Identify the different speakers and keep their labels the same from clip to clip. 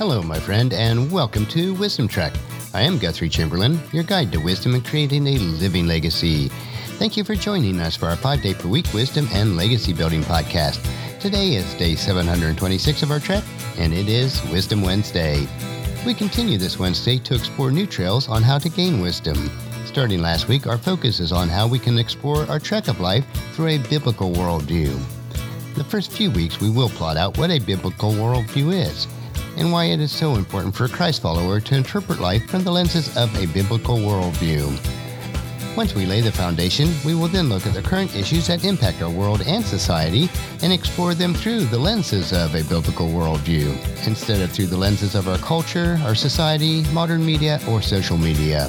Speaker 1: Hello, my friend, and welcome to Wisdom Trek. I am Guthrie Chamberlain, your guide to wisdom and creating a living legacy. Thank you for joining us for our five day per week wisdom and legacy building podcast. Today is day 726 of our trek, and it is Wisdom Wednesday. We continue this Wednesday to explore new trails on how to gain wisdom. Starting last week, our focus is on how we can explore our trek of life through a biblical worldview. The first few weeks, we will plot out what a biblical worldview is and why it is so important for a Christ follower to interpret life from the lenses of a biblical worldview. Once we lay the foundation, we will then look at the current issues that impact our world and society and explore them through the lenses of a biblical worldview, instead of through the lenses of our culture, our society, modern media, or social media.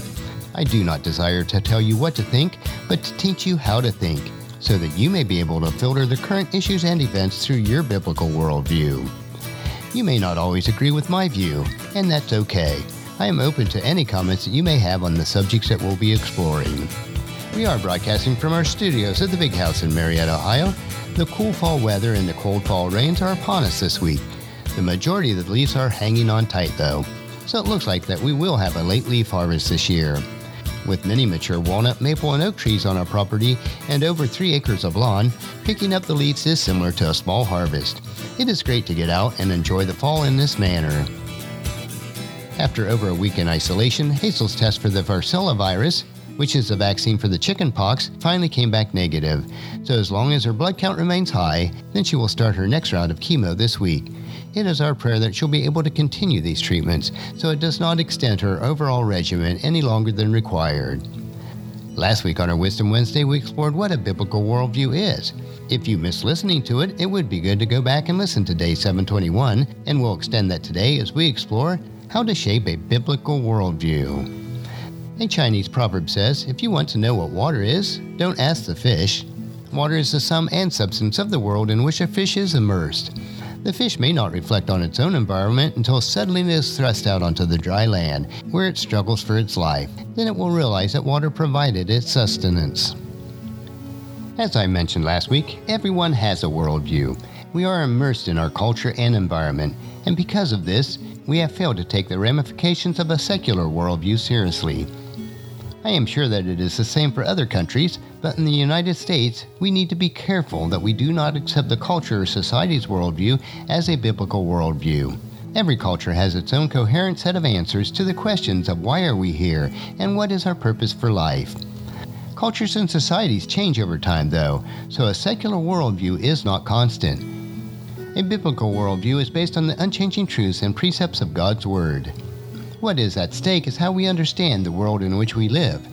Speaker 1: I do not desire to tell you what to think, but to teach you how to think, so that you may be able to filter the current issues and events through your biblical worldview. You may not always agree with my view, and that's okay. I am open to any comments that you may have on the subjects that we'll be exploring. We are broadcasting from our studios at the Big House in Marietta, Ohio. The cool fall weather and the cold fall rains are upon us this week. The majority of the leaves are hanging on tight, though, so it looks like that we will have a late leaf harvest this year. With many mature walnut, maple, and oak trees on our property and over three acres of lawn, picking up the leaves is similar to a small harvest. It is great to get out and enjoy the fall in this manner. After over a week in isolation, Hazel's test for the varicella virus, which is a vaccine for the chicken pox, finally came back negative. So as long as her blood count remains high, then she will start her next round of chemo this week. It is our prayer that she'll be able to continue these treatments so it does not extend her overall regimen any longer than required. Last week on our Wisdom Wednesday, we explored what a biblical worldview is. If you missed listening to it, it would be good to go back and listen to day 721, and we'll extend that today as we explore how to shape a biblical worldview. A Chinese proverb says if you want to know what water is, don't ask the fish. Water is the sum and substance of the world in which a fish is immersed. The fish may not reflect on its own environment until suddenly it is thrust out onto the dry land, where it struggles for its life. Then it will realize that water provided its sustenance. As I mentioned last week, everyone has a worldview. We are immersed in our culture and environment, and because of this, we have failed to take the ramifications of a secular worldview seriously. I am sure that it is the same for other countries, but in the United States, we need to be careful that we do not accept the culture or society's worldview as a biblical worldview. Every culture has its own coherent set of answers to the questions of why are we here and what is our purpose for life. Cultures and societies change over time, though, so a secular worldview is not constant. A biblical worldview is based on the unchanging truths and precepts of God's Word. What is at stake is how we understand the world in which we live.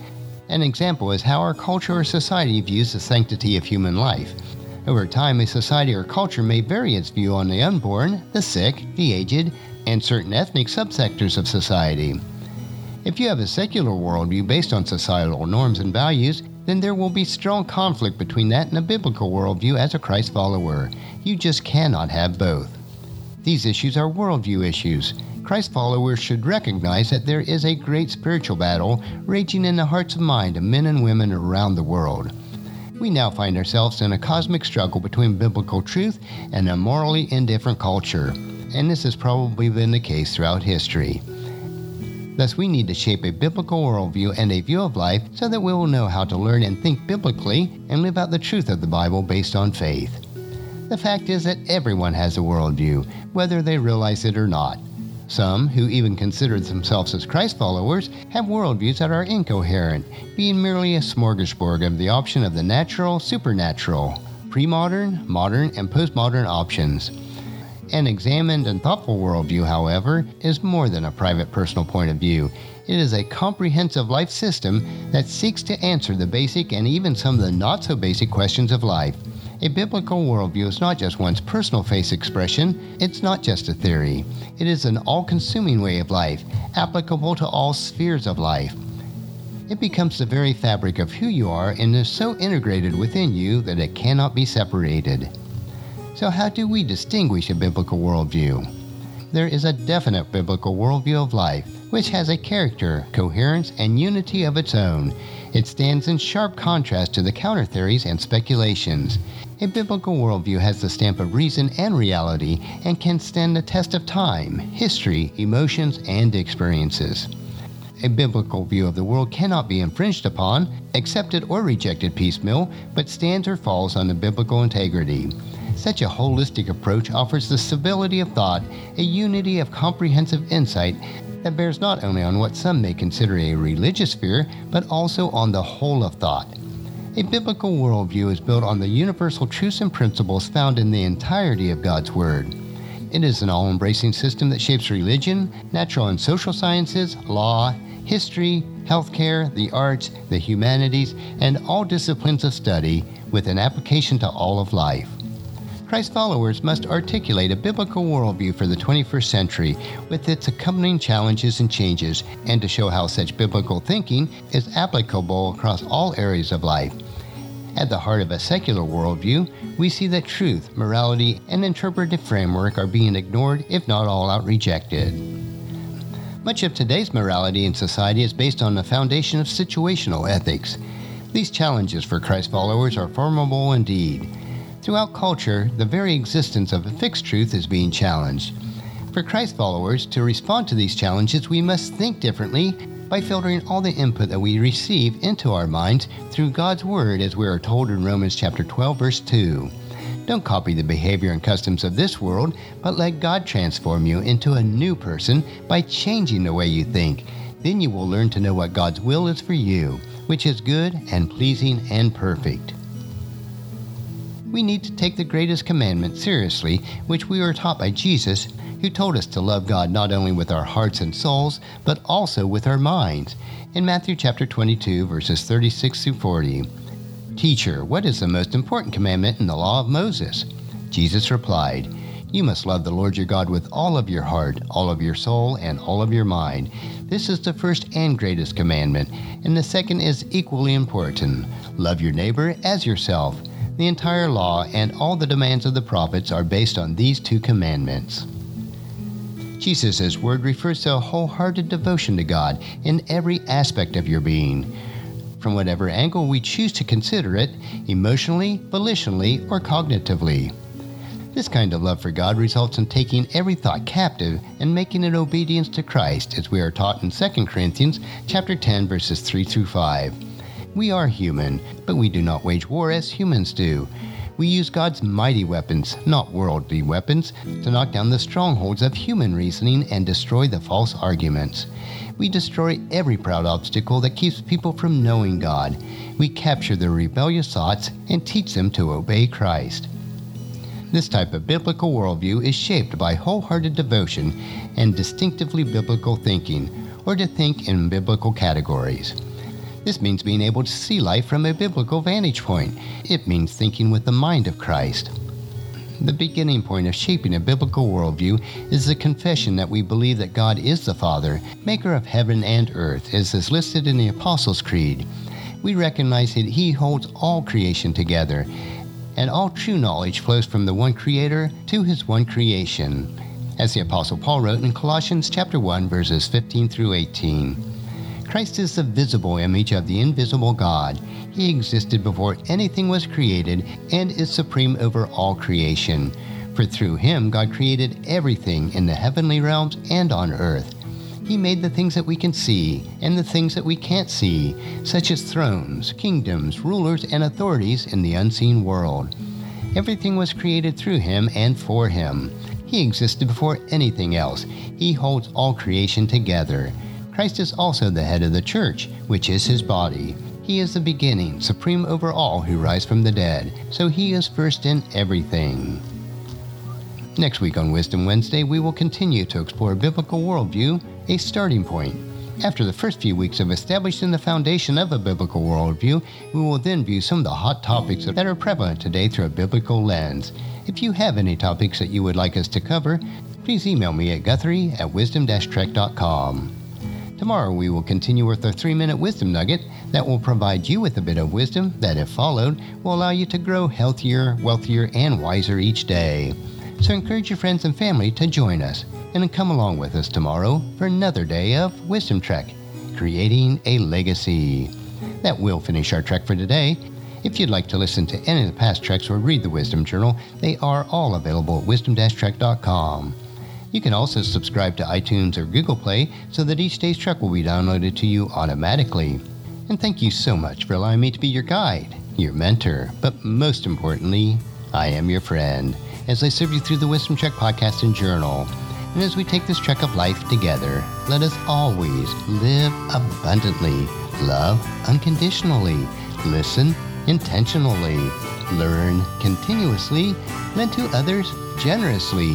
Speaker 1: An example is how our culture or society views the sanctity of human life. Over time, a society or culture may vary its view on the unborn, the sick, the aged, and certain ethnic subsectors of society. If you have a secular worldview based on societal norms and values, then there will be strong conflict between that and a biblical worldview as a Christ follower. You just cannot have both. These issues are worldview issues. Christ followers should recognize that there is a great spiritual battle raging in the hearts and mind of men and women around the world. We now find ourselves in a cosmic struggle between biblical truth and a morally indifferent culture, and this has probably been the case throughout history. Thus, we need to shape a biblical worldview and a view of life so that we will know how to learn and think biblically and live out the truth of the Bible based on faith. The fact is that everyone has a worldview, whether they realize it or not. Some, who even consider themselves as Christ followers, have worldviews that are incoherent, being merely a smorgasbord of the option of the natural, supernatural, pre modern, modern, and postmodern options. An examined and thoughtful worldview, however, is more than a private personal point of view. It is a comprehensive life system that seeks to answer the basic and even some of the not so basic questions of life. A biblical worldview is not just one's personal faith expression, it's not just a theory. It is an all consuming way of life, applicable to all spheres of life. It becomes the very fabric of who you are and is so integrated within you that it cannot be separated. So, how do we distinguish a biblical worldview? There is a definite biblical worldview of life, which has a character, coherence, and unity of its own. It stands in sharp contrast to the counter theories and speculations. A biblical worldview has the stamp of reason and reality and can stand the test of time, history, emotions, and experiences. A biblical view of the world cannot be infringed upon, accepted, or rejected piecemeal, but stands or falls on the biblical integrity. Such a holistic approach offers the stability of thought, a unity of comprehensive insight that bears not only on what some may consider a religious sphere, but also on the whole of thought. A biblical worldview is built on the universal truths and principles found in the entirety of God's Word. It is an all embracing system that shapes religion, natural and social sciences, law, history, healthcare, the arts, the humanities, and all disciplines of study with an application to all of life. Christ followers must articulate a biblical worldview for the 21st century with its accompanying challenges and changes, and to show how such biblical thinking is applicable across all areas of life. At the heart of a secular worldview, we see that truth, morality, and interpretive framework are being ignored, if not all out rejected. Much of today's morality in society is based on the foundation of situational ethics. These challenges for Christ followers are formidable indeed. Throughout culture, the very existence of a fixed truth is being challenged. For Christ followers to respond to these challenges, we must think differently by filtering all the input that we receive into our minds through God's Word, as we are told in Romans chapter 12, verse 2. Don't copy the behavior and customs of this world, but let God transform you into a new person by changing the way you think. Then you will learn to know what God's will is for you, which is good and pleasing and perfect. We need to take the greatest commandment seriously, which we were taught by Jesus, who told us to love God not only with our hearts and souls, but also with our minds. In Matthew chapter 22, verses 36 through 40. Teacher, what is the most important commandment in the law of Moses? Jesus replied, You must love the Lord your God with all of your heart, all of your soul, and all of your mind. This is the first and greatest commandment, and the second is equally important. Love your neighbor as yourself. The entire law and all the demands of the prophets are based on these two commandments. Jesus' word refers to a wholehearted devotion to God in every aspect of your being from whatever angle we choose to consider it emotionally, volitionally, or cognitively. This kind of love for God results in taking every thought captive and making it obedience to Christ, as we are taught in 2 Corinthians chapter 10 verses 3 through 5. We are human, but we do not wage war as humans do. We use God's mighty weapons, not worldly weapons, to knock down the strongholds of human reasoning and destroy the false arguments. We destroy every proud obstacle that keeps people from knowing God. We capture their rebellious thoughts and teach them to obey Christ. This type of biblical worldview is shaped by wholehearted devotion and distinctively biblical thinking, or to think in biblical categories. This means being able to see life from a biblical vantage point. It means thinking with the mind of Christ. The beginning point of shaping a biblical worldview is the confession that we believe that God is the Father, maker of heaven and earth, as is listed in the Apostles' Creed. We recognize that He holds all creation together, and all true knowledge flows from the one Creator to His one creation, as the Apostle Paul wrote in Colossians chapter 1, verses 15 through 18. Christ is the visible image of the invisible God. He existed before anything was created and is supreme over all creation. For through him, God created everything in the heavenly realms and on earth. He made the things that we can see and the things that we can't see, such as thrones, kingdoms, rulers, and authorities in the unseen world. Everything was created through him and for him. He existed before anything else. He holds all creation together. Christ is also the head of the church, which is his body. He is the beginning, supreme over all who rise from the dead, so he is first in everything. Next week on Wisdom Wednesday, we will continue to explore biblical worldview, a starting point. After the first few weeks of establishing the foundation of a biblical worldview, we will then view some of the hot topics that are prevalent today through a biblical lens. If you have any topics that you would like us to cover, please email me at guthrie at wisdom-trek.com. Tomorrow we will continue with our three minute wisdom nugget that will provide you with a bit of wisdom that, if followed, will allow you to grow healthier, wealthier, and wiser each day. So encourage your friends and family to join us and come along with us tomorrow for another day of Wisdom Trek, creating a legacy. That will finish our trek for today. If you'd like to listen to any of the past treks or read the Wisdom Journal, they are all available at wisdom-trek.com. You can also subscribe to iTunes or Google Play so that each day's trek will be downloaded to you automatically. And thank you so much for allowing me to be your guide, your mentor, but most importantly, I am your friend as I serve you through the Wisdom Trek podcast and journal. And as we take this trek of life together, let us always live abundantly, love unconditionally, listen intentionally, learn continuously, lend to others generously,